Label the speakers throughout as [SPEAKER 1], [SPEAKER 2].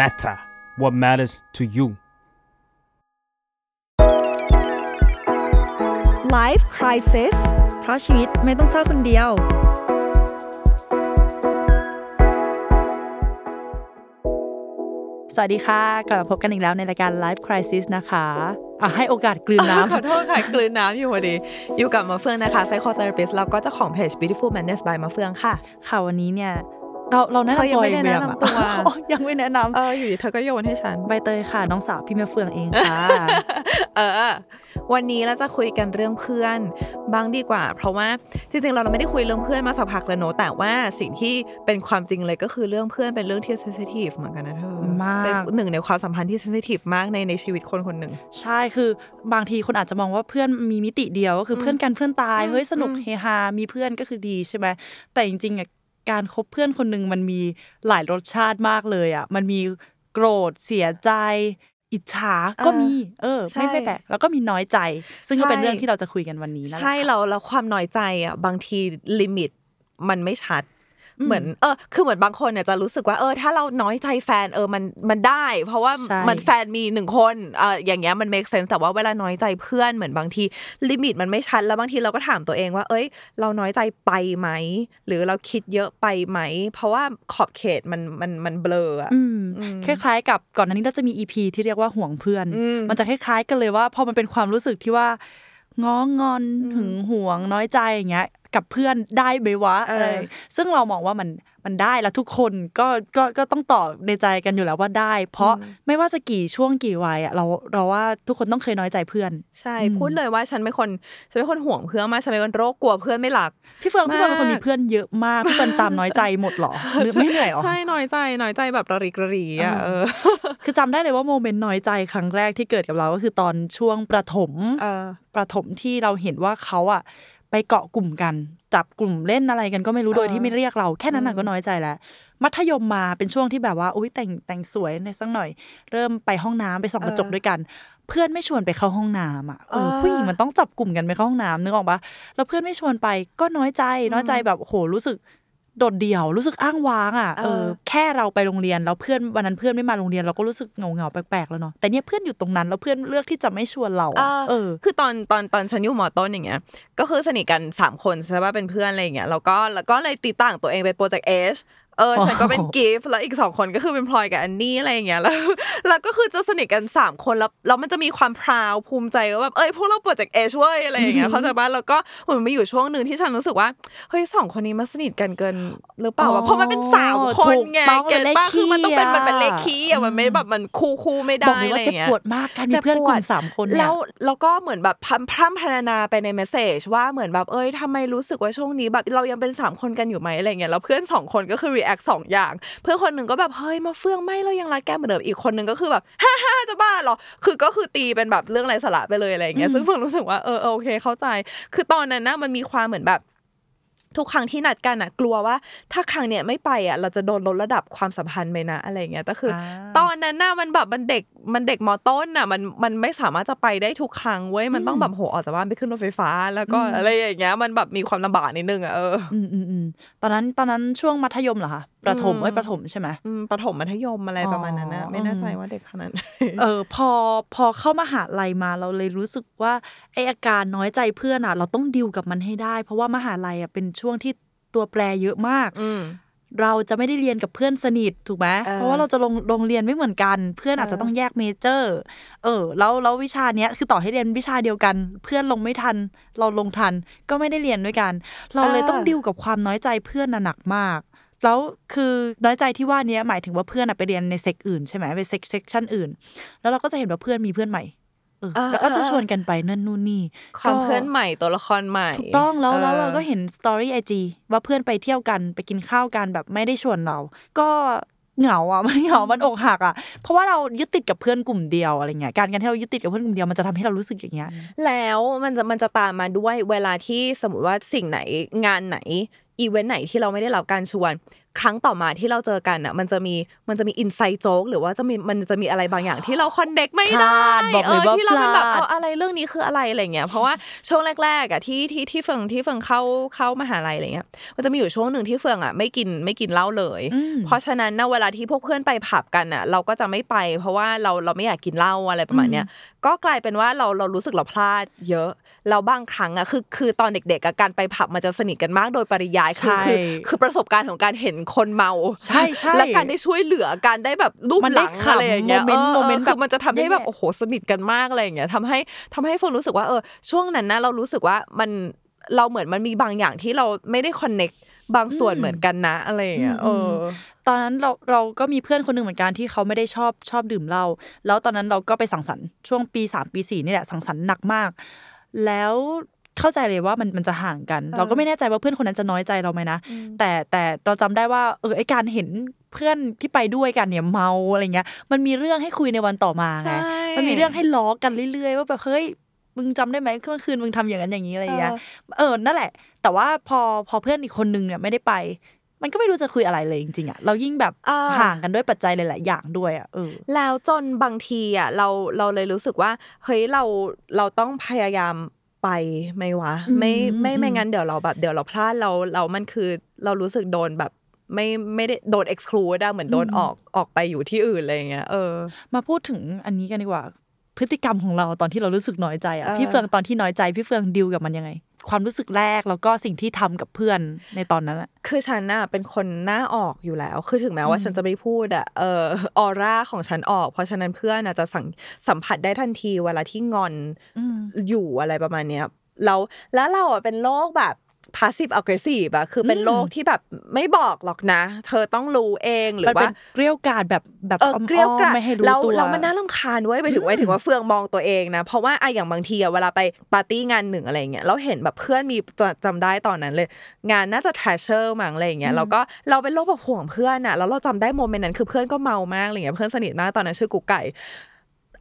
[SPEAKER 1] matter what matters to you
[SPEAKER 2] Life Crisis เพราะชีวิตไม่ต้องเศร้าคนเดียว สวัสดีค่ะ กลับมาพบกันอีกแล้วในรายการ Life Crisis นะคะอะให้โอกาสกลืนน้ำ
[SPEAKER 3] ขอโทษค่ะ กลืนน้ำอยู่พอดี อยู่กับมาเฟืองนะคะ psychotherapist แล้วก็เจ้าของเพจ beautiful madness by มาเฟืองค่ะ
[SPEAKER 2] ค่ะวันนี้เนี่ย เราเราแนะ
[SPEAKER 3] เธอนำ
[SPEAKER 2] ตัวเอง
[SPEAKER 3] ยังไม่ได้
[SPEAKER 2] ไปยัง
[SPEAKER 3] แนะนำตัว
[SPEAKER 2] อะอ๋อยังไม่แนะน
[SPEAKER 3] เอออยู่ดีเธอก็โยนให้ฉันำ
[SPEAKER 2] ใบเตยค่ะ น้องสาวพี่แม่เฟืองเองค่ะ
[SPEAKER 3] เออ วันนี้เราจะคุยกันเรื่องเพื่อนบ้างดีกว่า เพราะว่าจริงๆ เราไม่ได้คุยเรื่องเพื่อนมาสักพักแล้วเนอะแต่ว่าสิ่งที่เป็นความจริงเลยก็คือเรื่องเพื่อนเป็นเรื่องที่ sensitive เหมือนกันนะเธอ
[SPEAKER 2] มาก
[SPEAKER 3] เป็นหนึ่งในความสัมพันธ์ที่ sensitive มากในในชีวิตคนคนหนึ่ง
[SPEAKER 2] ใช่คือบางทีคนอาจจะมองว่าเพื่อนมีมิติเดียวก็คืออเพื่อนกันเพื่อนตาย
[SPEAKER 3] อืม
[SPEAKER 2] เฮ้ยสนุก
[SPEAKER 3] อืม
[SPEAKER 2] เฮฮามีเพื่อนก็คือดีใช่ไหมแต่จริงๆอะ การคบเพื่อนคนหนึ่งมันมีหลายรสชาติมากเลยอะ มันมีโกรธเสียใจ อิจฉาก็มี เออ ไม่
[SPEAKER 3] ใช่
[SPEAKER 2] ไม่แปลกแล้วก็มีน้อยใจ ซึ่งก็เป็น
[SPEAKER 3] ใช่
[SPEAKER 2] เรื่องที่เราจะคุยกันวันนี้นั่นแหละ
[SPEAKER 3] ใช่
[SPEAKER 2] ค่ะ
[SPEAKER 3] เราแล้วความน้อยใจอะบางทีลิมิตมันไม่ชัด
[SPEAKER 2] อืม
[SPEAKER 3] เหมือนเออคือเหมือนบางคนเนี่ยจะรู้สึกว่าเออถ้าเราน้อยใจแฟนเออมันมันได้ เพราะว่า
[SPEAKER 2] ใช่
[SPEAKER 3] มันแฟนมีหนึ่งคนเอออย่างเงี้ยมัน make sense แต่ว่าเวลาน้อยใจเพื่อนเหมือนบางทีลิมิตมันไม่ชัดแล้วบางทีเราก็ถามตัวเองว่า เอ้ย เราน้อยใจไปไหมหรือเราคิดเยอะไปไหม เพราะว่าขอบเขตมันมันมันเบลออะ
[SPEAKER 2] อืม
[SPEAKER 3] อืม
[SPEAKER 2] คล้ายๆ กับก่อนหน้านี้เราจะมีอีพีที่เรียกว่าห่วงเพื่อน
[SPEAKER 3] อืม
[SPEAKER 2] มันจะคล้ายๆกันเลยว่าพอมันเป็นความรู้สึกที่ว่าง้องอนหึงหวงน้อยใจอย่างเงี้ย กับเพื่อนได้ไหมวะ
[SPEAKER 3] เออ
[SPEAKER 2] อะไรซึ่งเรามองว่ามันมันได้แล้วทุกคนก็ก็ก็ต้องตอบในใจกันอยู่แล้วว่าได้ เพราะไม่ว่าจะกี่ช่วงกี่วัยอะเราเราว่าทุกคนต้องเคยน้อยใจเพื่อน
[SPEAKER 3] ใช่พูดเลยว่าฉันเป็นคนฉันเป็นคนห่วงเพื่อนมากฉันเป็นคนโรคกลัวเพื่อนไม่รัก
[SPEAKER 2] พี่เฟิร์นพี่เฟิร์นเป็นคน
[SPEAKER 3] มาก
[SPEAKER 2] มีเพื่อนเยอะมากพี่เฟิร์นตามน้อยใจหมดเหรอหรือไม่เหนื่อยเหรอ
[SPEAKER 3] ใช่น้อยใจน้อยใจแบบระริกระรีอะ
[SPEAKER 2] เอ
[SPEAKER 3] เอ
[SPEAKER 2] อ
[SPEAKER 3] อ
[SPEAKER 2] คือจำได้เลยว่า moment น้อยใจครั้งแรกที่เกิดกับเราก็คือตอนช่วงประถม
[SPEAKER 3] เออ
[SPEAKER 2] ประถมที่เราเห็นว่าเขาอะ ไปเกาะกลุ่มกัน จับกลุ่มเล่นอะไรกันก็ไม่รู้
[SPEAKER 3] เออ
[SPEAKER 2] โดยที่ไม่เรียกเราแค่นั้นน่ะ
[SPEAKER 3] อืม
[SPEAKER 2] ก็น้อยใจแล้ว มัธยมมาเป็นช่วงที่แบบว่าอุ้ยแต่งแต่งสวยในสักหน่อย เริ่มไปห้องน้ำไปส่องกระจกด้วยกัน เพื่อนไม่ชวนไปเข้าห้องน้ำอะเออผู้หญิงมันต้องจับกลุ่มกันไปเข้าห้องน้ำนึกออกปะแล้วเพื่อนไม่ชวนไปก็น้อยใจน้อยใจแบบโหรู้สึก โดดเดี่ยวรู้สึกอ้างว้างอะเออแค่เราไปโรงเรียนแล้วเพื่อนวันนั้นเพื่อนไม่มาโรงเรียนเราก็รู้สึกเหงาเหงาๆแปลกๆแล้วเนาะแต่เนี่ยเพื่อนอยู่ตรงนั้นแล้วเพื่อนเลือกที่จะไม่ชวนเราอะเออ
[SPEAKER 3] คือตอนตอนตอนฉันอยู่มอต้นอย่างเงี้ยก็คือสนิทกันสามคนใช่ป่ะเป็นเพื่อนอะไรอย่างเงี้ยแล้วก็แล้วก็เลยตีต่างตัวเองไปโปรเจกต์เอช เออฉันก็เป็น
[SPEAKER 2] โอ้โห
[SPEAKER 3] กิฟต์แล้วอีกสองคนก็คือเป็นพลอยกับอันนี่อะไรอย่างเงี้ยแล้วแล้วก็คือจะสนิทกันสามคนแล้วแล้วมันจะมีความ proud ภูมิใจว่าแบบเอ้ยพวกเรา Project H เว้ยอะไรอย่างเงี้ยเข้าใจป่ะแล้วก็เหมือนมีอยู่ช่วงหนึ่งที่ฉันรู้สึกว่าเฮ้ยสองคนนี้มาสนิทกันเกินหรือเปล่าวะเพราะมันเป็นสามคนไง
[SPEAKER 2] ถูกต้อง
[SPEAKER 3] get ป่ะ
[SPEAKER 2] เลขคี่
[SPEAKER 3] คือมันต้องเป็นมันเป็นเลข
[SPEAKER 2] อะ
[SPEAKER 3] คี่อะมันไม่แบบมันคู่คู่ไม่
[SPEAKER 2] บ
[SPEAKER 3] ได้
[SPEAKER 2] อกเลย
[SPEAKER 3] อะไร
[SPEAKER 2] ว่า
[SPEAKER 3] อ
[SPEAKER 2] เจ็บ
[SPEAKER 3] ย่างเงี้ย
[SPEAKER 2] ปวดมากการมีเพื่อนกลุ่มสามคนเนี่ย
[SPEAKER 3] แล้วแล้วก็เหมือนแบบพร่ำพร่ำพรรณนาไปใน message ว่าเหมือนแบบเอ้ยทำไมรู้สึกว่าช่วงนี้แบบเรายังเป็นสามคนกันอยู่ไหมอะไรเงี้ยแล้วเพื่อนสองคนก็คือ react สองอย่าง เพื่อนคนหนึ่งก็แบบเฮ้ยมาเฟื่องไม่เรายังรักแกเหมือนเดิมอีกคนหนึ่งก็คือแบบฮ่าฮ่าจะบ้าเหรอคือก็คือตีเป็นแบบเรื่องไร้สาระไปเลยอะไรเงี้ยซึ่งเฟื่องรู้สึกว่าเออเออโอเคเข้าใจ คือตอนนั้นนะมันมีความเหมือนแบบ ทุกครั้งที่นัดกันอะกลัวว่า ถ้าครั้งเนี้ยไม่ไปอะเราจะโดนลดระดับความสัมพันธ์ไปนะอะไรเงี้ยแต่คืออาตอนนั้นน่ะมันแบบมันเด็กมันเด็กมอต้นน่ะมันมันไม่สามารถจะไปได้ทุกครั้งเว้ยมันต้องแบบโหออกจากบ้านไปขึ้นรถไฟฟ้า แล้วก็อะไรอย่างเงี้ยมันแบบมีความลำบากนิดนึงอะเออ
[SPEAKER 2] อืมอืมอืมตอนนั้นตอนนั้นช่วงมัธยมเหรอคะประถม
[SPEAKER 3] อืม
[SPEAKER 2] เอ้ยประถมใช่ไหม
[SPEAKER 3] อืมประถมมัธยมอะไรประมาณนั้นนะ
[SPEAKER 2] อ๋อ
[SPEAKER 3] ไม่แน่ใจว่าเด็กขนาดไหน
[SPEAKER 2] เออพอพอเข้ามาหาลัยมาเราเลยรู้สึกว่าไออาการน้อยใจเพื่อนอะเราต้องดิวกับมันให้ได้ เพราะว่ามหาลัยอะเป็นช่วงที่ตัวแปรเยอะมาก
[SPEAKER 3] อืม
[SPEAKER 2] เราจะไม่ได้เรียนกับเพื่อนสนิทถูกไหม
[SPEAKER 3] เออ
[SPEAKER 2] เพราะว่าเราจะลงโรงเรียนไม่เหมือนกัน เพื่อนอาจจะต้องแยกเมเจอร์ เออ แล้วแล้ววิชาเนี้ยคือต่อให้เรียนวิชาเดียวกัน เพื่อนลงไม่ทัน เราลงทันก็ไม่ได้เรียนด้วยกัน เราเลยต้องดิวกับความน้อยใจเพื่อนน่ะหนักมาก แล้วคือน้อยใจที่ว่าเนี้ยหมายถึงว่าเพื่อนอะไปเรียนใน sec อื่นใช่ไหมไป sec section อื่น แล้วเราก็จะเห็นว่าเพื่อนมีเพื่อนใหม่เออ
[SPEAKER 3] เออ
[SPEAKER 2] แล้วก็จะ
[SPEAKER 3] เออ
[SPEAKER 2] ชวนกันไปนั่นนู่นนี่
[SPEAKER 3] ความ
[SPEAKER 2] ก็
[SPEAKER 3] เพื่อนใหม่ตัวละครใหม่
[SPEAKER 2] ถูกต้องแล้วแล้ว
[SPEAKER 3] ออ
[SPEAKER 2] เราก็เห็น story IG ว่าเพื่อนไปเที่ยวกันไปกินข้าวกันแบบไม่ได้ชวนเรา ก็เหงาอะมันเหงา มันอกหักอะ เพราะว่าเรายึดติดกับเพื่อนกลุ่มเดียวอะไรเงี้ย การการที่เรายึดติดกับเพื่อนกลุ่มเดียวมันจะทำให้เรารู้สึกอย่างเงี้ย
[SPEAKER 3] แล้วมันจะมันจะตามมาด้วยเวลาที่สมมติว่าสิ่งไหนงานไหน อีเวนต์ไหนที่เราไม่ได้รับการชวน ครั้งต่อมาที่เราเจอกันอะ มันจะมีมันจะมีอินไซต์โจ๊กหรือว่าจะมีมันจะมีอะไรบางอย่างที่เราคอนเน็กไม่
[SPEAKER 2] พ
[SPEAKER 3] ได้
[SPEAKER 2] ลาดบอกเลยว่า
[SPEAKER 3] ที่เราเป็นแบบ
[SPEAKER 2] พลาด
[SPEAKER 3] เอาอะไรเรื่องนี้คืออะไรอะไรเงี้ยเพราะว่าช่วงแรกๆอะที่ที่ที่เฟืองที่เฟืองเข้าเข้ามหาลัยอะไรเงี้ยมันจะมีอยู่ช่วงหนึ่งที่เฟืองอะไม่กินไม่กินเหล้าเลย
[SPEAKER 2] อืม
[SPEAKER 3] เพราะฉะนั้นนะเวลาที่พวกเพื่อนไปผับกันอะ เราก็จะไม่ไป เพราะว่าเราเราไม่อยากกินเหล้าอะไรประมาณเนี้ยก็กลายเป็นว่าเราเรารู้สึกเราพลาดเยอะ เราบางครั้งอะคือคือตอนเด็กๆอะการไปผับมันจะสนิทกันมากโดยปริยายคือ
[SPEAKER 2] ใช่
[SPEAKER 3] คือคือประสบการณ์ของการเห็นคนเมา
[SPEAKER 2] ใช่ใช่
[SPEAKER 3] และการได้ช่วยเหลือการได้แบบรูป
[SPEAKER 2] มัน
[SPEAKER 3] ห
[SPEAKER 2] ได้
[SPEAKER 3] ลัง
[SPEAKER 2] ขำ
[SPEAKER 3] อะไรอย่างเงี้ย
[SPEAKER 2] moment
[SPEAKER 3] ออ
[SPEAKER 2] moment
[SPEAKER 3] ออคือ
[SPEAKER 2] แบบ
[SPEAKER 3] มันจะทำให้แบบ
[SPEAKER 2] แย่ๆ
[SPEAKER 3] โอ้โหสนิทกันมากอะไรอย่างเงี้ยทำให้ทำให้เฟิร์นรู้สึกว่าเออช่วงนั้นนะเรารู้สึกว่ามันเราเหมือนมันมีบางอย่างที่เราไม่ได้ connect บางส่วน
[SPEAKER 2] อืม
[SPEAKER 3] เหมือนกันนะอะไรอย่างเงี้ย
[SPEAKER 2] อื
[SPEAKER 3] เอ
[SPEAKER 2] ม
[SPEAKER 3] อ
[SPEAKER 2] ตอนนั้นเราเราก็มีเพื่อนคนหนึ่งเหมือนกันที่เขาไม่ได้ชอบชอบดื่มเหล้าแล้วตอนนั้นเราก็ไปสังสรรค์ช่วงปีสามปีสี่นี่แหละสังสรรค์หนักมาก แล้วเข้าใจเลยว่ามันมันจะห่างกัน
[SPEAKER 3] เออ
[SPEAKER 2] เราก็ไม่แน่ใจว่าเพื่อนคนนั้นจะน้อยใจเราไหมนะแต่แต่เราจำได้ว่าเออไอการเห็นเพื่อนที่ไปด้วยกันเนี่ยเมาอะไรเงี้ย มันมีเรื่องให้คุยในวันต่อมาไง
[SPEAKER 3] ใช่
[SPEAKER 2] มันมีเรื่องให้ล้อกันเรื่อย ๆ ว่าแบบเฮ้ยมึงจำได้ไหมเมื่อคืนมึงทำอย่างนั้นอย่างนี้อะไรเงี้ยเออนั่นแหละ แต่ว่าพอพอเพื่อนอีกคนนึงเนี่ยไม่ได้ไป มันก็ไม่รู้จะคุยอะไรเลยจริงๆอะเรายิ่งแบบ
[SPEAKER 3] อ่า
[SPEAKER 2] ห่างกันด้วยปัจจัยหลายๆอย่างด้วยอะเออ
[SPEAKER 3] แล้วจนบางทีอะเราเราเลยรู้สึกว่าเฮ้ยเราเราต้องพยายามไปไหมวะ
[SPEAKER 2] อืม
[SPEAKER 3] ไม่ไม่
[SPEAKER 2] อืม
[SPEAKER 3] ไม่งั้นเดี๋ยวเราแบบเดี๋ยวเราพลาดเราเรามันคือเรารู้สึกโดนแบบไม่ไม่ได้โดน exclude อะเหมือนโดนออกออกไปอยู่ที่อื่นอะไรอย่างเงี้ยเออ
[SPEAKER 2] มาพูดถึงอันนี้กันดีกว่า พฤติกรรมของเราตอนที่เรารู้สึกน้อยใจอะ
[SPEAKER 3] เออ
[SPEAKER 2] พี่เฟืองตอนที่น้อยใจพี่เฟืองดิวกับมันยังไง ความรู้สึกแรกแล้วก็สิ่งที่ทำกับเพื่อนในตอนนั้นอะ
[SPEAKER 3] คือฉันน่ะเป็นคนหน้าออกอยู่แล้ว คือถึงแม้ว่า
[SPEAKER 2] อืม
[SPEAKER 3] ฉันจะไม่พูดอะเออออร่าของฉันออก เพราะฉะนั้นเพื่อนน่ะจะสังสัมผัสได้ทันทีเวลาที่งอน
[SPEAKER 2] อืม
[SPEAKER 3] อยู่อะไรประมาณเนี้ยแล้วแล้วเราอะเป็นโรคแบบ passive aggressive อะคือเป็น
[SPEAKER 2] อืม
[SPEAKER 3] โรคที่แบบไม่บอกหรอกนะ เธอต้องรู้เองหรื
[SPEAKER 2] มัน
[SPEAKER 3] อ
[SPEAKER 2] เป็
[SPEAKER 3] ว่า
[SPEAKER 2] นเกลียวกราดแบบแบบ
[SPEAKER 3] เออ
[SPEAKER 2] อ้อม
[SPEAKER 3] เกลียวกราด
[SPEAKER 2] ๆไม่ให้รู้
[SPEAKER 3] แล้ว
[SPEAKER 2] ตัว
[SPEAKER 3] แล้วมันน่ารำคาญเว้ยไปถึงไว้ถึงว่าเฟืองมองตัวเองนะ เพราะว่าอะอย่างบางทีอะเวลาไปปาร์ตี้งานหนึ่งอะไรเงี้ยเราเห็นแบบเพื่อนมีจจำได้ตอนนั้นเลย งานน่าจะ treasure มั้งอะไรอย่างเงี้ยแล้วก็เราเป็นโรคแบบห่วงเพื่อนอะแล้วเราจำได้ moment นั้นคือเพื่อนก็เมามากอะไรเงี้ยเพื่อนสนิทมากตอนนั้นชื่อกุ๊กไก่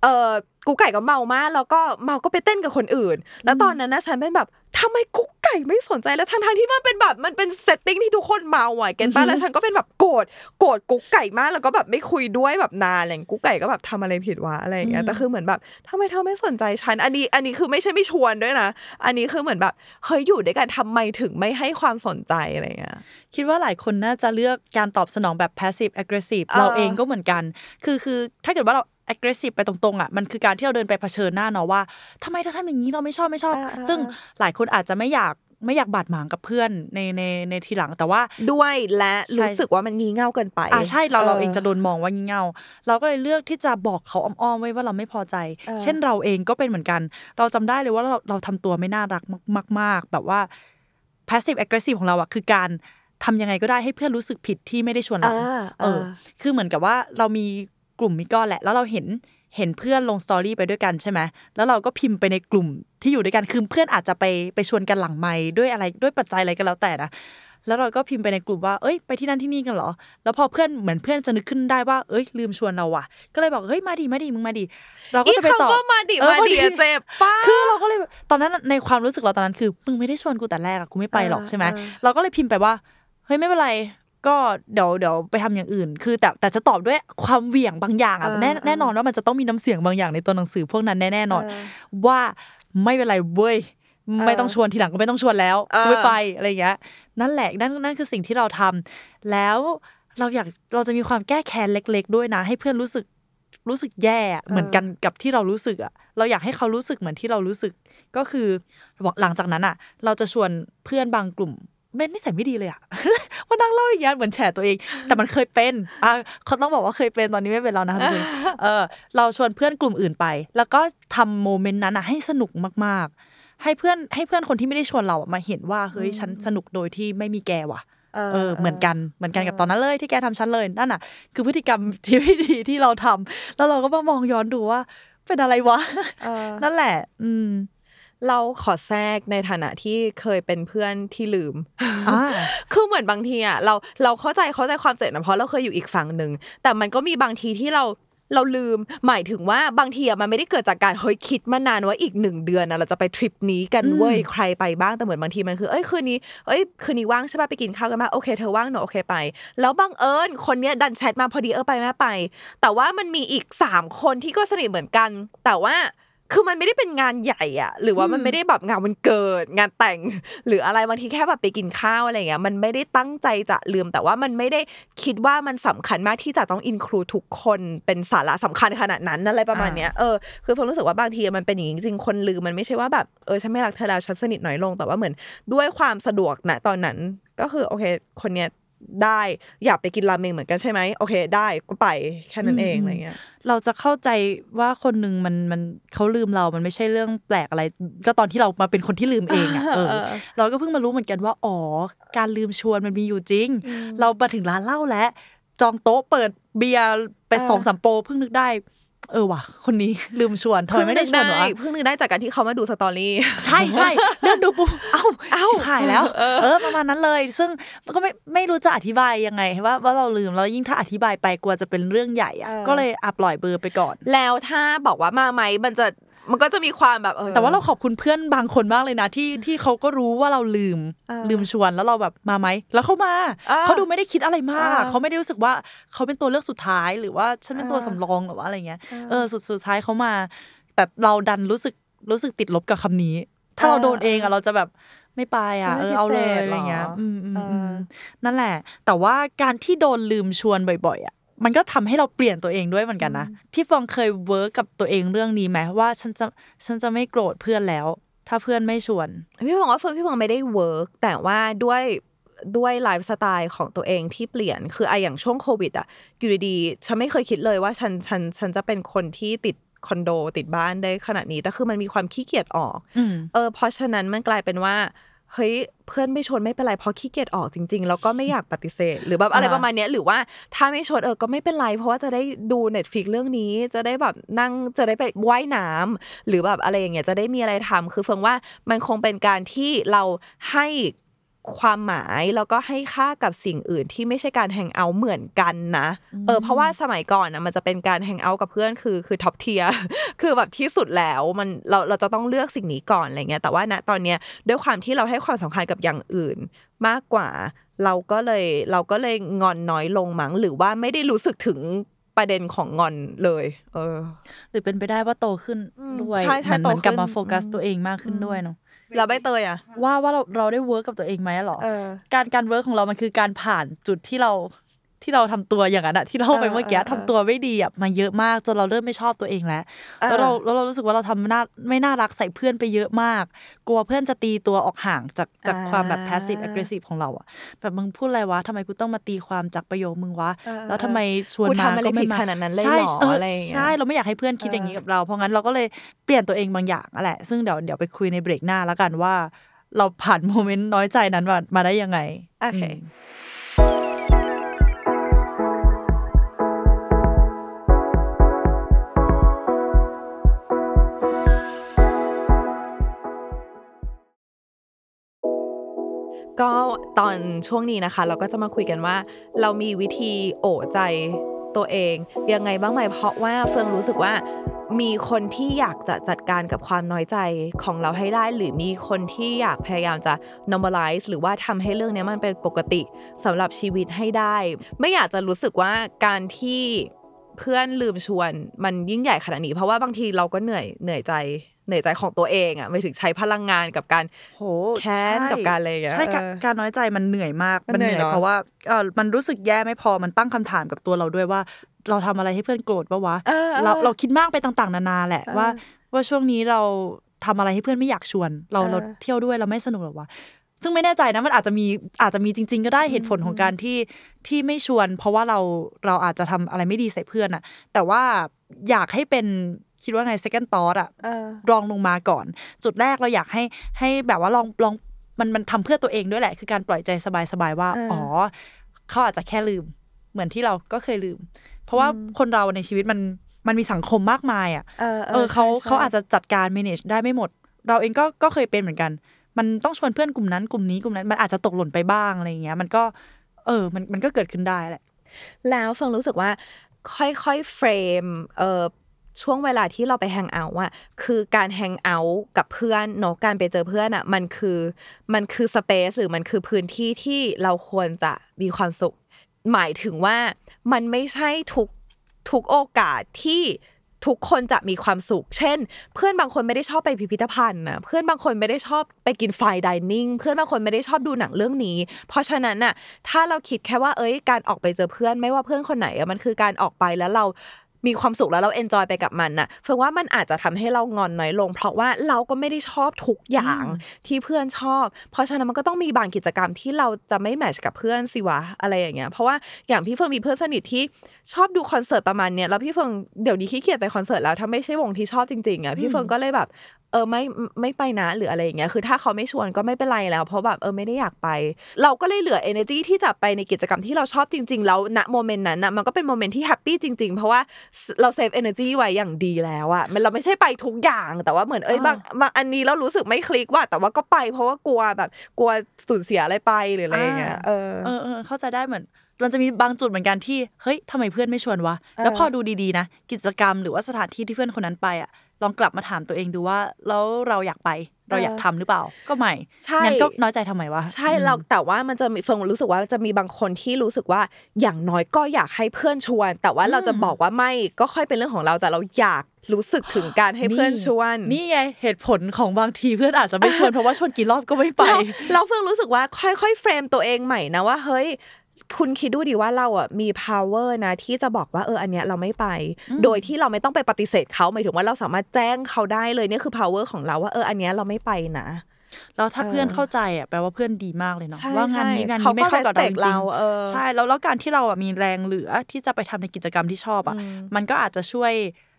[SPEAKER 3] เออกุ๊กไก่ก็เมามากแล้วก็เมาก็ไปเต้นกับคนอื่น แล้วตอนนั้นนะฉันเป็นแบบทำไมกุ๊กไก่ไม่สนใจแล้วทั้งทที่มันเป็นแบบมันเป็น setting ที่ทุกคนเมาอะ get ป้ะแล้วฉันก็เป็นแบบโกรธโกรธกุ๊กไก่มากแล้วก็แบบไม่คุยด้วยแบบนานอะไรอย่างเงี้ยกุ๊กไก่ก็แบบทำอะไรผิดวะอะไรอย่างเงี้ยแต่คือเหมือนแบบทำไมเธอไม่สนใจฉันอันนี้อันนี้คือไม่ใช่ไม่ชวนด้วยนะ อันนี้คือเหมือนแบบเฮ้ยอยู่ด้วยกันทำไมถึงไม่ให้ความสนใจอะไรอย่างเงี้ย
[SPEAKER 2] คิดว่าหลายคนน่าจะเลือกการตอบสนองแบบ passive aggressive
[SPEAKER 3] เออ
[SPEAKER 2] เราเองก็เหมือนกัน คือคือถ้าเกิดว่าเรา aggressive ไปตรงๆอะมันคือการที่เราเดินไปเผชิญหน้าเนาะว่าทำไมเธอทำอย่างนี้เราไม่ชอบไม่ชอบ
[SPEAKER 3] เออเออ
[SPEAKER 2] ซึ่งหลายคนอาจจะไม่อยากไม่อยากบาดหมางกับเพื่อนในในในทีหลังแต่ว่า
[SPEAKER 3] ด้วยและ
[SPEAKER 2] ใช่
[SPEAKER 3] รู้สึกว่ามันงี่เง่าเกินไป
[SPEAKER 2] อ่าใช่เราเราเองจะโดนมองว่างี่เง่าเราก็เลยเลือกที่จะบอกเขาอ้อมๆไว้ว่าเราไม่พอใจ
[SPEAKER 3] เออ
[SPEAKER 2] เช่นเราเองก็เป็นเหมือนกัน เราจำได้เลยว่าเราเราทำตัวไม่น่ารักมาก ๆ แบบว่า passive aggressive ของเราอะคือการทำยังไงก็ได้ให้เพื่อนรู้สึกผิดที่ไม่ได้ชวนเรา
[SPEAKER 3] อ่า
[SPEAKER 2] เออ คือเหมือนกับว่าเรามี กลุ่มมิก้อนแหละ แล้วเราเห็นเห็นเพื่อนลงสตอรี่ไปด้วยกันใช่ไหมแล้วเราก็พิมพ์ไปในกลุ่มที่อยู่ด้วยกัน คือเพื่อนอาจจะไปไปชวนกันหลังไม้ด้วยอะไรด้วยปัจจัยอะไรก็แล้วแต่นะ แล้วเราก็พิมพ์ไปในกลุ่มว่า เอ้ย ไปที่นั่นที่นี่กันเหรอ แล้วพอเพื่อนเหมือนเพื่อนจะนึกขึ้นได้ว่า เอ้ย ลืมชวนเราว่ะ ก็เลยบอก เฮ้ย มาดิมาดิมึงมาดิเราก็จะไปตอบ
[SPEAKER 3] อีคำว่ามาดิ
[SPEAKER 2] เออ
[SPEAKER 3] มาดิอะเจ็บป้า
[SPEAKER 2] คือเราก็เลย ตอนนั้นในความรู้สึกเราตอนนั้นคือ มึงไม่ได้ชวนกูแต่แรกอะกูไม่ไปหรอก
[SPEAKER 3] เออ
[SPEAKER 2] ใช่ไหม
[SPEAKER 3] เออ
[SPEAKER 2] เราก็เลยพิมพ์ไปว่า เฮ้ย ไม่เป็นไร ก็เดี๋ยวเดี๋ยวไปทำอย่างอื่น คือ แต่แต่จะตอบด้วยความเหวี่ยงบางอย่างอะ
[SPEAKER 3] เออ
[SPEAKER 2] แน่
[SPEAKER 3] เออ
[SPEAKER 2] แน่นอนว่ามันจะต้องมีน้ำเสียงบางอย่างในตัวหนังสือพวกนั้นแน่แน่นอน
[SPEAKER 3] เออ
[SPEAKER 2] ว่าไม่เป็นไรเว้ยไม่ต้อง
[SPEAKER 3] เออ
[SPEAKER 2] ชวนทีหลังก็ไม่ต้องชวนแล้ว
[SPEAKER 3] เออ
[SPEAKER 2] กูไม่ไปอะไรอย่างเงี้ยนั่นแหละนั่นนั่นคือสิ่งที่เราทำแล้วเราอยากเราจะมีความแก้แค้นเล็ก ๆ ด้วยนะ ให้เพื่อนรู้สึกรู้สึกแย่อะเหมือนกันกับที่เรารู้สึกอะ เราอยากให้เขารู้สึกเหมือนที่เรารู้สึก ก็คือหลังจากนั้นอะ เราจะชวนเพื่อนบางกลุ่ม เป็นนิสัยไม่ดีเลยอะว่านั่งเล่าอย่างเงี้ยเหมือนแฉตัวเอง แต่มันเคยเป็นอะเขาต้องบอกว่าเคยเป็นตอนนี้ไม่เป็นแล้วนะคะทุกคนเออเราชวนเพื่อนกลุ่มอื่นไป แล้วก็ทำโมเมนต์นั้นอะให้สนุกมากๆ ให้เพื่อนให้เพื่อนคนที่ไม่ได้ชวนเราอะมาเห็นว่าเฮ้ยฉันสนุกโดยที่ไม่มีแกว่ะเออเหมือนกันเหมือนกันกับตอนนั้นเลยที่แกทำฉันเลยนั่นอะ คือพฤติกรรมที่ไม่ดีที่เราทำแล้วเราก็มามองย้อนดูว่า เป็นอะไรวะ
[SPEAKER 3] เออ
[SPEAKER 2] นั่นแหละ อืม
[SPEAKER 3] เราขอแทรกในฐานะที่เคยเป็นเพื่อนที่ลืม
[SPEAKER 2] อ่า
[SPEAKER 3] คือเหมือนบางทีอะเราเราเข้าใจเข้าใจความเจ็บนะเพราะเราเคยอยู่อีกฝั่งหนึ่งแต่มันก็มีบางทีที่เราเราลืมหมายถึงว่าบางทีอะมันไม่ได้เกิดจากการเฮ้ยคิดมานานว่าอีกหนึ่งเดือนอะเราจะไปทริปนี้กัน
[SPEAKER 2] อืม
[SPEAKER 3] เว้ยใครไปบ้างแต่เหมือนบางทีมันคือเอ้ยคืนนี้เอ้ยคืนนี้ว่างใช่ป่ะไปกินข้าวกันมาโอเคเธอว่างหนูโอเคไป แล้วบังเอิญคนเนี้ยดันแชทมาพอดีเออไปแม่ไป แต่ว่ามันมีอีกสามคนที่ก็สนิทเหมือนกัน แต่ว่า คือมันไม่ได้เป็นงานใหญ่อะหรือว่ามันไม่ได้แบบงานวันเกิด งานแต่ง หรืออะไรบางทีแค่แบบไปกินข้าวอะไรเงี้ยมันไม่ได้ตั้งใจจะลืม แต่ว่ามันไม่ได้คิดว่ามันสำคัญมากที่จะต้องอินคลูทุกคนเป็นสาระสำคัญขนาดนั้นอะไรประมาณเนี้ยเออคือผมรู้สึกว่าบางทีมันเป็นอย่างนี้จริงๆคนลืมมันไม่ใช่ว่าแบบเออฉันไม่รักเธอแล้วฉันสนิทน้อยลงแต่ว่าเหมือนด้วยความสะดวกณตอนนั้น ก็คือโอเค คนเนี้ย ได้อยากไปกินราเมงเหมือนกันใช่ไหมโอเค ได้ก็ไปแค่นั้นเองอะไรเงี้ย
[SPEAKER 2] เราจะเข้าใจว่าคนหนึ่งมันมันเขาลืมเรา มันไม่ใช่เรื่องแปลกอะไร ก็ตอนที่เรามาเป็นคนที่ลืมเองอะเออ
[SPEAKER 3] เออ
[SPEAKER 2] เราก็เพิ่งมารู้เหมือนกันว่าอ๋อการลืมชวนมันมีอยู่จริง เรามาถึงร้านเหล้าแล้วจองโต๊ะเปิดเบียร์ไป
[SPEAKER 3] เออ
[SPEAKER 2] สองสามโปรเพิ่งนึกได้ เออว่ะคนนี้ลืมชวนทำไมไม่ได้ชวนวะ
[SPEAKER 3] เพิ่งนึกได้จากการที่เขามาดูสตอรี่
[SPEAKER 2] ใช่ใช่เลื่อนดูปุ๊บเอ้า
[SPEAKER 3] เอ้า
[SPEAKER 2] ชิบหายแล้ว
[SPEAKER 3] เออ
[SPEAKER 2] เออประมาณนั้นเลย ซึ่งมันก็ไม่ไม่รู้จะอธิบายยังไงว่าว่าเราลืมแล้วยิ่งถ้าอธิบายไปกลัวจะเป็นเรื่องใหญ่อะ
[SPEAKER 3] เออ
[SPEAKER 2] ก็เลยอะปล่อยเบอร์ไปก่อน
[SPEAKER 3] แล้วถ้าบอกว่ามาไหมมันจะ มันก็จะมีความแบบเออ
[SPEAKER 2] แต่ว่าเราขอบคุณเพื่อนบางคนมากเลยนะที่ที่เขาก็รู้ว่าเราลืม
[SPEAKER 3] เออ
[SPEAKER 2] ลืมชวนแล้วเราแบบมาไหมแล้วเขามา
[SPEAKER 3] เออ
[SPEAKER 2] เขาดูไม่ได้คิดอะไรมาก
[SPEAKER 3] เออ
[SPEAKER 2] เขาไม่ได้รู้สึกว่าเขาเป็นตัวเลือกสุดท้ายหรือว่าฉันเป็นตัว
[SPEAKER 3] เออ
[SPEAKER 2] สำรองหรือว่าอะไรเงี้ย
[SPEAKER 3] เออ
[SPEAKER 2] เออสุดสุดท้ายเขามา แต่เราดันรู้สึกรู้สึกติดลบกับคำนี้ ถ้าเรา
[SPEAKER 3] เออ
[SPEAKER 2] โดนเองอะเราจะแบบไม่ไปอะ
[SPEAKER 3] ฉัน
[SPEAKER 2] เอ
[SPEAKER 3] ไม่
[SPEAKER 2] อเอาเลย
[SPEAKER 3] พิเศษ
[SPEAKER 2] อะไรเงี้ย
[SPEAKER 3] หรอ
[SPEAKER 2] อืมอืม
[SPEAKER 3] เออ
[SPEAKER 2] อืมนั่นแหละ แต่ว่าการที่โดนลืมชวนบ่อย ๆ อะ มันก็ทำให้เราเปลี่ยนตัวเองด้วยเหมือนกันนะ ที่ฟองเคย work กับตัวเองเรื่องนี้ไหมว่าฉันจะฉันจะไม่โกรธเพื่อนแล้ว ถ้าเพื่อนไม่ชวน
[SPEAKER 3] พี่พงว่าเฟิร์นพี่พงไม่ได้ work แต่ว่าด้วยด้วยไลฟ์สไตล์ของตัวเองที่เปลี่ยนคือไอะอย่างช่วงโควิดอะอยู่ดีๆฉันไม่เคยคิดเลยว่าฉันฉันฉันจะเป็นคนที่ติดคอนโดติดบ้านได้ขนาดนี้แต่คือมันมีความขี้เกียจออก
[SPEAKER 2] อืม
[SPEAKER 3] เออเพราะฉะนั้นมันกลายเป็นว่า เฮ้ยเพื่อนไม่ชวนไม่เป็นไรเพราะขี้เกียจออกจริง ๆ แล้วก็ไม่อยากปฏิเสธ หรือแบบอะไร
[SPEAKER 2] อ่า
[SPEAKER 3] ประมาณเนี้ยหรือว่าถ้าไม่ชวนเออก็ไม่เป็นไร เพราะว่าจะได้ดูเน็ตฟิกเรื่องนี้ จะได้แบบนั่งจะได้ไปว่ายน้ำหรือแบบอะไรอย่างเงี้ยจะได้มีอะไรทำคือเฟิงว่ามันคงเป็นการที่เราให้ ความหมายแล้วก็ให้ค่ากับสิ่งอื่นที่ไม่ใช่การ hangout เหมือนกันนะเออเพราะว่าสมัยก่อนนะมันจะเป็นการ hangout กับเพื่อนคือคือ top tier คือแบบที่สุดแล้วมันเราเราจะต้องเลือกสิ่งนี้ก่อนอะไรเงี้ยแต่ว่าณตอนเนี้ยด้วยความที่เราให้ความสำคัญกับอย่างอื่นมากกว่า เราก็เลยเราก็เลยงอนน้อยลงมั้งหรือว่าไม่ได้รู้สึกถึงประเด็นของงอนเลย เออ
[SPEAKER 2] หรือเป็นไปได้ว่าโตขึ้น
[SPEAKER 3] อืม
[SPEAKER 2] ด้วย
[SPEAKER 3] ใช่ใช่
[SPEAKER 2] เหมือนเหมือนกลับ
[SPEAKER 3] โตขึ้น
[SPEAKER 2] มาโฟกัส
[SPEAKER 3] อืม
[SPEAKER 2] ตัวเองมากขึ้นด้วยเนาะ
[SPEAKER 3] แล้วใบเตยอะ
[SPEAKER 2] ว่าว่าเราเราได้ work กับตัวเองไหมหรอ
[SPEAKER 3] เออ
[SPEAKER 2] การการ work ของเรามันคือการผ่านจุดที่เรา ที่เราทำตัวอย่างนั้นอะที่เล่าไป
[SPEAKER 3] เออ
[SPEAKER 2] เมื่อกี้
[SPEAKER 3] เออ
[SPEAKER 2] ทำตัวไม่ดีอะมาเยอะมากจนเราเริ่มไม่ชอบตัวเองแล้ว
[SPEAKER 3] เออ
[SPEAKER 2] แล้วเราแล้วเรารู้สึกว่าเราทำน่าไม่น่ารักใส่เพื่อนไปเยอะมาก กลัวเพื่อนจะตีตัวออกห่างจากจากความแบบ passive aggressive ของเราอะแบบมึงพูดอะไรวะทำไมกูต้องมาตีความจากประโยคมึงวะ
[SPEAKER 3] เออ
[SPEAKER 2] แล้วทำไมชวน
[SPEAKER 3] กู
[SPEAKER 2] มา
[SPEAKER 3] ทำอะไร
[SPEAKER 2] ก็ไม่
[SPEAKER 3] ผิด
[SPEAKER 2] มา
[SPEAKER 3] ขนาดนั้นเลย
[SPEAKER 2] ใช่
[SPEAKER 3] เหรอ
[SPEAKER 2] เออ
[SPEAKER 3] อะไรอย่างเงี้ย
[SPEAKER 2] ใช่เราไม่อยากให้เพื่อนคิดอย่างนี้กับเรา เพราะงั้นเราก็เลยเปลี่ยนตัวเองบางอย่างอะแหละซึ่งเดี๋ยวเดี๋ยวไปคุยในเบรกหน้าแล้วกันว่า เราผ่านโมเมนต์น้อยใจนั้นมามาได้ยังไง
[SPEAKER 3] โอเค ก็ตอนช่วงนี้นะคะ เราก็จะมาคุยกันว่า เรามีวิธีโอใจตัวเองยังไงบ้างไหมเพราะว่าเฟืองรู้สึกว่ามีคนที่อยากจะจัดการกับความน้อยใจของเราให้ได้ หรือมีคนที่อยากพยายามจะ normalize หรือว่าทำให้เรื่องนี้มันเป็นปกติสำหรับชีวิตให้ได้ ไม่อยากจะรู้สึกว่าการที่เพื่อนลืมชวนมันยิ่งใหญ่ขนาดนี้ เพราะว่าบางทีเราก็เหนื่อยเหนื่อยใจ เหนื่อยใจของตัวเองอะไม่ถึงใช้พลังงานกับการ
[SPEAKER 2] โห
[SPEAKER 3] แค้น
[SPEAKER 2] ใช่
[SPEAKER 3] กับการอะไรอย่างเงี้ย
[SPEAKER 2] ใช่การ
[SPEAKER 3] เออ
[SPEAKER 2] การน้อยใจมันเหนื่อยมาก
[SPEAKER 3] มั
[SPEAKER 2] มัน
[SPEAKER 3] น
[SPEAKER 2] เห
[SPEAKER 3] เหนื่
[SPEAKER 2] นื่อ
[SPEAKER 3] อยยเนอะ
[SPEAKER 2] เพราะว่าเออมันรู้สึกแย่ไม่พอมันตั้งคำถามกับตัวเราด้วยว่า เราทำอะไรให้เพื่อนโกรธปะวะ
[SPEAKER 3] เออเออ
[SPEAKER 2] เราเราคิดมากไปต่างๆ นานาแหละ
[SPEAKER 3] เออ
[SPEAKER 2] ว่า ว่าช่วงนี้เราทำอะไรให้เพื่อนไม่อยากชวน เรา
[SPEAKER 3] เออ
[SPEAKER 2] เราเที่ยวด้วยเราไม่สนุกหรอวะ ซึ่งไม่แน่ใจนะมันอาจจะมีอาจจะมีจริง ๆ ก็ได้เหตุผลของการที่ที่ไม่ชวน เพราะว่าเราเราอาจจะทำอะไรไม่ดีใส่เพื่อนอะแต่ว่าอยากให้เป็นคิดว่าไง second thought อะ
[SPEAKER 3] เออ
[SPEAKER 2] รองลงมาก่อน จุดแรกเราอยากให้ให้แบบว่าลองลองมันมันทำเพื่อตัวเองด้วยแหละ คือการปล่อยใจสบายๆว่า
[SPEAKER 3] เอออ๋
[SPEAKER 2] อ๋อเขาอาจจะแค่ลืม เหมือนที่เราก็เคยลืม เพราะว่าคนเราในชีวิตมันมันมีสังคมมากมายอะ
[SPEAKER 3] เออ
[SPEAKER 2] เออเขา
[SPEAKER 3] ใช่ใช่
[SPEAKER 2] เขาอาจจะจัดการ manage ได้ไม่หมด เราเองก็ก็เคยเป็นเหมือนกัน มันต้องชวนเพื่อนกลุ่มนั้นกลุ่มนี้กลุ่มนั้น มันอาจจะตกหล่นไปบ้างอะไรอย่างเงี้ย มันก็ เออ มันมันก็เกิดขึ้นได้แหละ
[SPEAKER 3] แล้วฟิงรู้สึกว่า ค่อยๆเฟรมเอ่อช่วงเวลาที่เราไปแฮงเอาท์อะคือการแฮงเอาท์กับเพื่อนเนาะการไปเจอเพื่อนอะมันคือมันคือสเปซหรือมันคือพื้นที่ที่เราควรจะมีความสุข หมายถึงว่ามันไม่ใช่ทุกทุกโอกาสที่ ทุกคนจะมีความสุข เช่น เพื่อนบางคนไม่ได้ชอบไปพิพิธภัณฑ์นะเพื่อนบางคนไม่ได้ชอบไปกินไฟดิเนิ่งเพื่อนบางคนไม่ได้ชอบดูหนังเรื่องนี้ เพราะฉะนั้นน่ะถ้าเราคิดแค่ว่าเอ้ยการออกไปเจอเพื่อนไม่ว่าเพื่อนคนไหนมันคือการออกไปแล้วเรา มีความสุขแล้วเรา enjoy ไปกับมันน่ะเฟิงว่ามันอาจจะทำให้เรางอนน้อยลง เพราะว่าเราก็ไม่ได้ชอบทุกอย่างที่เพื่อนชอบ เพราะฉะนั้นมันก็ต้องมีบางกิจกรรมที่เราจะไม่ match กับเพื่อนสิวะอะไรอย่างเงี้ยเพราะว่าอย่างพี่เฟิงมีเพื่อนสนิทที่ชอบดูคอนเสิร์ตประมาณเนี้ยแล้วพี่เฟิงเดี๋ยวนี้ขี้เกียจไปคอนเสิร์ตแล้วถ้าไม่ใช่วงที่ชอบจริงๆอะพี่เฟิงก็เลยแบบเออไม่ไม่ไปนะหรืออะไรอย่างเงี้ยคือถ้าเขาไม่ชวนก็ไม่เป็นไรแล้ว เพราะแบบเออไม่ได้อยากไป เราก็เลยเหลือ energy ที่จะไปในกิจกรรมที่เราชอบจริง ๆ แล้วณ moment นั้นน่ะมันก็เป็น moment ที่ happy จริง ๆ เพราะว่าเราเซฟ energy ไว้อย่างดีแล้วอะมันเราไม่ใช่ไปทุกอย่างแต่ว่าเหมือนเอ้ยบางบางอันนี้เรารู้สึกไม่คลิกว่า แต่ว่าก็ไป เพราะว่ากลัวแบบกลัวสูญเสียอะไรไปหรืออะไรอย่างเงี้ยเออ
[SPEAKER 2] เออเออเข้าใจได้เหมือนมันจะมีบางจุดเหมือนกันที่เฮ้ยทำไมเพื่อนไม่ชวนวะแล้วพอดูดีๆนะกิจกรรมหรือว่าสถานที่ที่เพื่อนคนนั้นไปอะ ลองกลับมาถามตัวเองดูว่า แล้วเราอยากไปเราอยากทำหรือเปล่า ก็ไม่
[SPEAKER 3] ใช่
[SPEAKER 2] งั้นก็น้อยใจทำไมวะ
[SPEAKER 3] ใช่เราแต่ว่ามันจะมีเฟิงรู้สึกว่าจะมีบางคนที่รู้สึกว่าอย่างน้อยก็อยากให้เพื่อนชวน แต่ว่าเราจะบอกว่าไม่ก็ค่อยเป็นเรื่องของเราแต่เราอยากรู้สึกถึงการให้เพื่อนชวน
[SPEAKER 2] นี่ไงเหตุผลของบางทีเพื่อนอาจจะไม่ชวนเพราะว่าชวนกี่รอบก็ไม่ไป
[SPEAKER 3] เราเราเพิ่งรู้สึกว่าค่อยๆเฟรมตัวเองใหม่นะว่าเฮ้ย คุณคิดดูดิว่าเราอะมี power นะ ที่จะบอกว่าเอออันเนี้ยเราไม่ไป โดยที่เราไม่ต้องไปปฏิเสธเขาหมายถึงว่าเราสามารถแจ้งเขาได้เลยเนี่ยคือ power ของเราว่าเอออันเนี้ยเราไม่ไปนะ
[SPEAKER 2] แล้วถ้าเพื่อนเข้าใจอะแปลว่าเพื่อนดีมากเลยเนาะ
[SPEAKER 3] ใช่
[SPEAKER 2] ว่างานนี้
[SPEAKER 3] ใช่
[SPEAKER 2] งาน
[SPEAKER 3] เขา
[SPEAKER 2] นี้ไม่เข้ากับเราจ
[SPEAKER 3] respect
[SPEAKER 2] ริง
[SPEAKER 3] เราเออ
[SPEAKER 2] ๆใช่แล้วแล้วการที่เราอะมีแรงเหลือที่จะไปทำในกิจกรรมที่ชอบอะมันก็อาจจะช่วยอ่า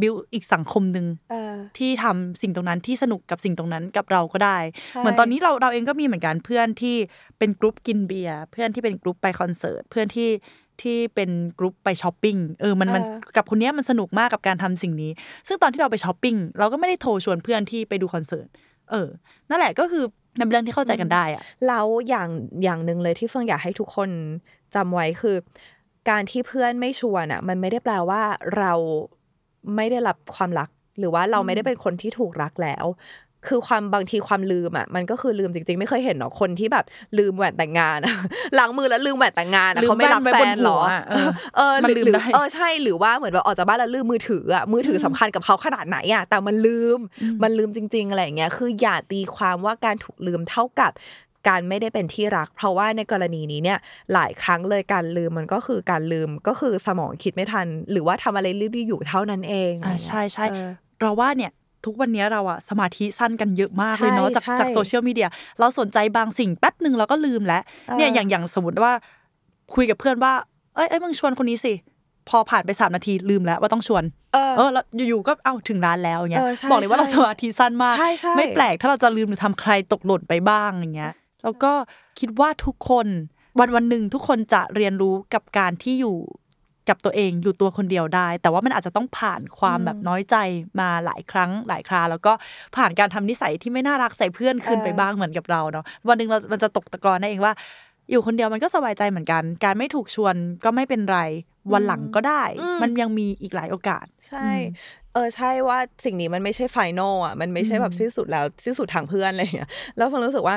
[SPEAKER 2] บิวอีกสังคมหนึ่ง
[SPEAKER 3] เออ
[SPEAKER 2] ที่ทำสิ่งตรงนั้นที่สนุกกับสิ่งตรงนั้นกับเราก็ได้
[SPEAKER 3] ใช่
[SPEAKER 2] เหมือนตอนนี้เราเราเองก็มีเหมือนกันเพื่อนที่เป็นกรุ๊ปกินเบียร์เพื่อนที่เป็นกรุ๊ปไปคอนเสิร์ตเพื่อนที่ที่เป็นกรุ๊ปไปช้อปปิ้งเออมันมันกับคนเนี้ยมันสนุกมากกับการทำสิ่งนี้ ซึ่งตอนที่เราไปช้อปปิ้งเราก็ไม่ได้โทรชวนเพื่อนที่ไปดูคอนเสิร์ตเออ นั่นแหละก็คือมันเป็นเรื่องที่เข้าใจกันได้อะ
[SPEAKER 3] แล้วอย่างอย่างหนึ่งเลยที่เฟิงอยากให้ทุกคนจำไว้คือ การที่เพื่อนไม่ชวนอะมันไม่ได้แปลว่าเรา ไม่ได้รับความรัก หรือว่าเราไม่ได้เป็นคนที่ถูกรักแล้ว คือความบางทีความลืมอะมันก็คือลืมจริง ๆ ไม่เคยเห็นหรอกคนที่แบบลืมแหวนแต่งงานอะล้างมือแล้วลืมแหวนแต่งงานอะ
[SPEAKER 2] ลืม
[SPEAKER 3] เขาไม่รัก
[SPEAKER 2] แว่น
[SPEAKER 3] แฟ
[SPEAKER 2] ไว้บน
[SPEAKER 3] นหรอ
[SPEAKER 2] หัวอะเออ
[SPEAKER 3] เออ
[SPEAKER 2] มัน
[SPEAKER 3] หรือ
[SPEAKER 2] ลืม
[SPEAKER 3] หรือ
[SPEAKER 2] ได้
[SPEAKER 3] เออใช่หรือว่าเหมือนแบบออกจากบ้านแล้วลืมมือถืออะมือถือสำคัญกับเขาขนาดไหนอะแต่มันลืมมันลืมจริง ๆ อะไรอย่างเงี้ยคืออย่าตีความว่าการถูกลืมเท่ากับ การไม่ได้เป็นที่รัก เพราะว่าในกรณีนี้เนี่ยหลายครั้งเลยการลืมมันก็คือการลืมก็คือสมองคิดไม่ทัน หรือว่าทำอะไรรีบๆอยู่เท่านั้นเอง
[SPEAKER 2] อ่าใช่ใช่
[SPEAKER 3] เออ
[SPEAKER 2] เราว่าเนี่ยทุกวันนี้เราอะสมาธิสั้นกันเยอะมากเลยเนาะ
[SPEAKER 3] ใช่
[SPEAKER 2] จาก
[SPEAKER 3] ใช่
[SPEAKER 2] จากโซเชียลมีเดียเราสนใจบางสิ่งแป๊บหนึ่งเราก็ลืมแล้วเนี่ยอย่างอย่างสมมติว่าคุยกับเพื่อนว่า เอ้ยเอ้ยมึงชวนคนนี้สิ พอผ่านไปสามนาทีลืมแล้วว่าต้องชวน
[SPEAKER 3] เออ
[SPEAKER 2] เออแล้วอยู่ๆก็เอาถึงร้านแล้วอย่างเงี้ย
[SPEAKER 3] เออใช่
[SPEAKER 2] บอกเลยว่าเรา
[SPEAKER 3] ใช่
[SPEAKER 2] สมาธิสั้นมาก
[SPEAKER 3] ใช่ใช่
[SPEAKER 2] ไม่แปลกถ้าเราจะลืมหรือทำใครตกหล่นไปบ้างอย่างเงี้ย แล้วก็คิดว่าทุกคนวันวันหนึ่งทุกคนจะเรียนรู้กับการที่อยู่กับตัวเองอยู่ตัวคนเดียวได้ แต่ว่ามันอาจจะต้องผ่านความแบบน้อยใจมาหลายครั้งหลายครา แล้วก็ผ่านการทำนิสัยที่ไม่น่ารักใส่เพื่อนขึ้นไปบ้างเหมือนกับเราเนาะวันหนึ่งเรามันจะตกตะกอนได้เองว่า อยู่คนเดียวมันก็สบายใจเหมือนกัน การไม่ถูกชวนก็ไม่เป็นไรวันหลังก็ได้
[SPEAKER 3] อืม
[SPEAKER 2] มันยังมีอีกหลายโอกาส
[SPEAKER 3] ใช่ เออใช่ว่าสิ่งนี้มันไม่ใช่ไฟนอลอะมันไม่ใช่แบบสิ้นสุดแล้วสิ้นสุดทางเพื่อนอะไรอย่างเงี้ยแล้วผมรู้สึกว่า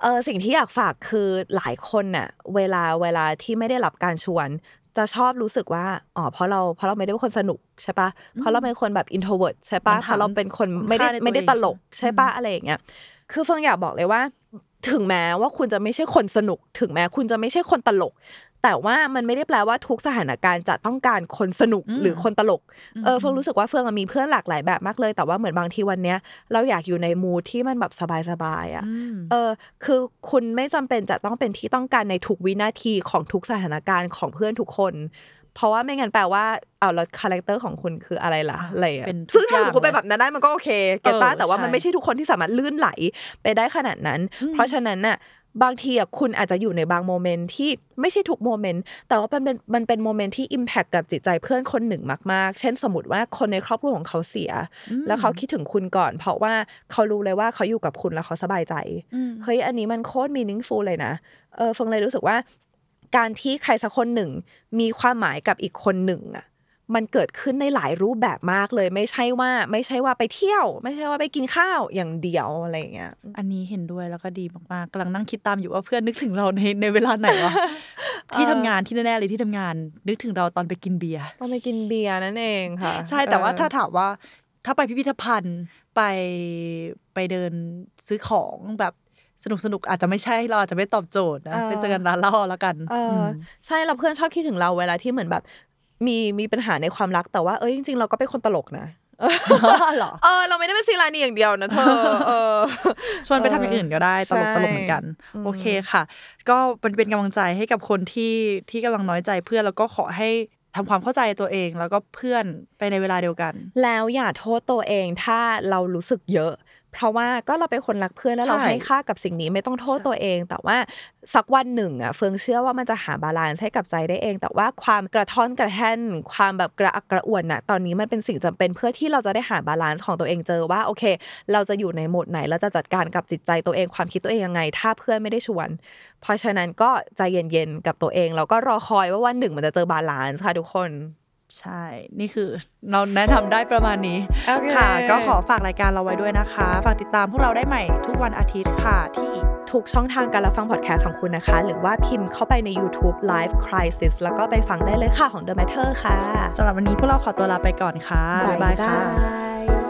[SPEAKER 3] เออสิ่งที่อยากฝากคือหลายคนน่ะเวลาเวลาที่ไม่ได้รับการชวน จะชอบรู้สึกว่าอ๋อเพราะเราเพราะเราไม่ได้เป็นคนสนุกใช่ปะเพราะเราเป็นคนแบบ introvert ใช่ปะ
[SPEAKER 2] มัน
[SPEAKER 3] เพ
[SPEAKER 2] ถาม
[SPEAKER 3] ราะเราเป็นคน
[SPEAKER 2] คุณ
[SPEAKER 3] ไม่ได้
[SPEAKER 2] ค่าในตัว
[SPEAKER 3] ไม่ได้
[SPEAKER 2] เอง
[SPEAKER 3] ตลก
[SPEAKER 2] ใช่
[SPEAKER 3] ใช่ปะอะไรอย่างเงี้ยคือเฟิงอยากบอกเลยว่า ถึงแม้ว่าคุณจะไม่ใช่คนสนุก ถึงแม้คุณจะไม่ใช่คนตลก แต่ว่ามันไม่ได้แปลว่าทุกสถานการณ์จะต้องการคนสนุก
[SPEAKER 2] อืม
[SPEAKER 3] หรือคนตลก เออ
[SPEAKER 2] อืม
[SPEAKER 3] เฟิงรู้สึกว่าเฟิงอะมีเพื่อนหลากหลายแบบมากเลย แต่ว่าเหมือนบางทีวันเนี้ยเราอยากอยู่ใน mood ที่มันแบบสบายๆอะ
[SPEAKER 2] อืม
[SPEAKER 3] เออ คือคุณไม่จำเป็นจะต้องเป็นที่ต้องการในทุกวินาทีของทุกสถานการณ์ของเพื่อนทุกคน เพราะว่าไม่งั้นแปลว่าเอาแล้ว character ของคุณคืออะไรล่ะ
[SPEAKER 2] อ่า
[SPEAKER 3] อะไรอะ
[SPEAKER 2] เป็นทุก
[SPEAKER 3] ซึ่งถ้า
[SPEAKER 2] อย่าง
[SPEAKER 3] คุณเป็นแบบนั้นได้มันก็โอเคget ป้ะ
[SPEAKER 2] เออ
[SPEAKER 3] แต่ว่า
[SPEAKER 2] ใช่
[SPEAKER 3] มันไม่ใช่ทุกคนที่สามารถลื่นไหลไปได้ขนาดนั้น เพราะฉะนั้นน่ะ บางทีอะคุณอาจจะอยู่ในบาง moment ที่ไม่ใช่ทุก moment แต่ว่ามันเป็นมันเป็น moment ที่ impact กับจิตใจเพื่อนคนหนึ่งมากๆ เช่นสมมติว่าคนในครอบครัวของเขาเสีย แล้วเขาคิดถึงคุณก่อน เพราะว่าเขารู้เลยว่าเขาอยู่กับคุณแล้วเขาสบายใจ
[SPEAKER 2] อืม
[SPEAKER 3] เฮ้ยอันนี้มันโคตร meaningful เลยนะเออเฟิงเลยรู้สึกว่าการที่ใครสักคนหนึ่ง มีความหมายกับอีกคนหนึ่งอะ มันเกิดขึ้นในหลายรูปแบบมากเลย ไม่ใช่ว่าไม่ใช่ว่าไปเที่ยว ไม่ใช่ว่าไปกินข้าวอย่างเดียวอะไรอย่างเงี้ย
[SPEAKER 2] อันนี้เห็นด้วยแล้วก็ดีมากๆกำลังนั่งคิดตามอยู่ว่าเพื่อนนึกถึงเราในในเวลาไหนวะที่ทำงานที่แน่ๆเลยที่ทำงาน นึกถึงเราตอนไปกินเบียร์
[SPEAKER 3] ต้องไปกินเบียร์นั่นเองค่ะ
[SPEAKER 2] ใช่แต่ว่า
[SPEAKER 3] เออ
[SPEAKER 2] ถ้าถามว่าถ้าไปพิพิธภัณฑ์ไปไปเดินซื้อของแบบสนุกสนุกๆอาจจะไม่ใช่เราอาจจะไม่ตอบโจทย์นะไปเจอกันร้านเหล้าแล้วกัน
[SPEAKER 3] เอออ
[SPEAKER 2] ม
[SPEAKER 3] ใช่เราเพื่อนชอบคิดถึงเราเวลาที่เหมือนแบบ มีมีปัญหาในความรักแต่ว่าเอ้ยจริง ๆ เราก็เป็นคนตลกนะ
[SPEAKER 2] เหรอ
[SPEAKER 3] เออเราไม่ได้เป็นซีรานีอย่างเดียวนะเธอเออ
[SPEAKER 2] ชวนไปทำอย่างอื่นก็ได้ตลก
[SPEAKER 3] ใช่
[SPEAKER 2] ตลกเหมือนกัน
[SPEAKER 3] อืม
[SPEAKER 2] โอเคค่ะ ก็เป็นเป็นกำลังใจให้กับคนที่ที่กำลังน้อยใจเพื่อนแล้วก็ขอให้ทำความเข้าใจตัวเองแล้วก็เพื่อนไปในเวลาเดียวกัน
[SPEAKER 3] แล้วอย่าโทษตัวเองถ้าเรารู้สึกเยอะ เพราะว่าก็เราเป็นคนรักเพื่อนแล้วเรา
[SPEAKER 2] ใช่
[SPEAKER 3] ให้ค่ากับสิ่งนี้ไม่ต้องโทษ
[SPEAKER 2] ใช่
[SPEAKER 3] ตัวเอง แต่ว่าสักวันหนึ่งอะเฟิงเชื่อว่ามันจะหา balance ให้กับใจได้เอง แต่ว่าความกระท่อนกระแท่น ความแบบกระอักกระอ่วนน่ะตอนนี้มันเป็นสิ่งจำเป็นเพื่อที่เราจะได้หา balance ของตัวเองเจอว่าโอเค เราจะอยู่ในโหมดไหนเราจะจัดการกับจิตใจตัวเองความคิดตัวเองยังไง ถ้าเพื่อนไม่ได้ชวน เพราะฉะนั้นก็ใจเย็นๆกับตัวเองแล้วก็รอคอยว่าวันหนึ่งมันจะเจอ balance ค่ะทุกคน
[SPEAKER 2] ใช่ นี่คือเราแนะนำได้ประมาณนี้
[SPEAKER 3] โอเค
[SPEAKER 2] ค่ะ ก็ขอฝากรายการเราไว้ด้วยนะคะ ฝากติดตามพวกเราได้ใหม่ทุกวันอาทิตย์ค่ะ ที่
[SPEAKER 3] ทุกช่องทางการรับฟังพอดแคสต์ของคุณนะคะ หรือว่าพิมพ์เข้าไปใน YouTube Live Crisis แล้วก็ไปฟังได้เลยค่ะของ The Matter ค่ะ
[SPEAKER 2] สำหรับวันนี้พวกเราขอตัวลาไปก่อนค่ะ บ๊ายบายค่ะ
[SPEAKER 3] บ๊ายบาย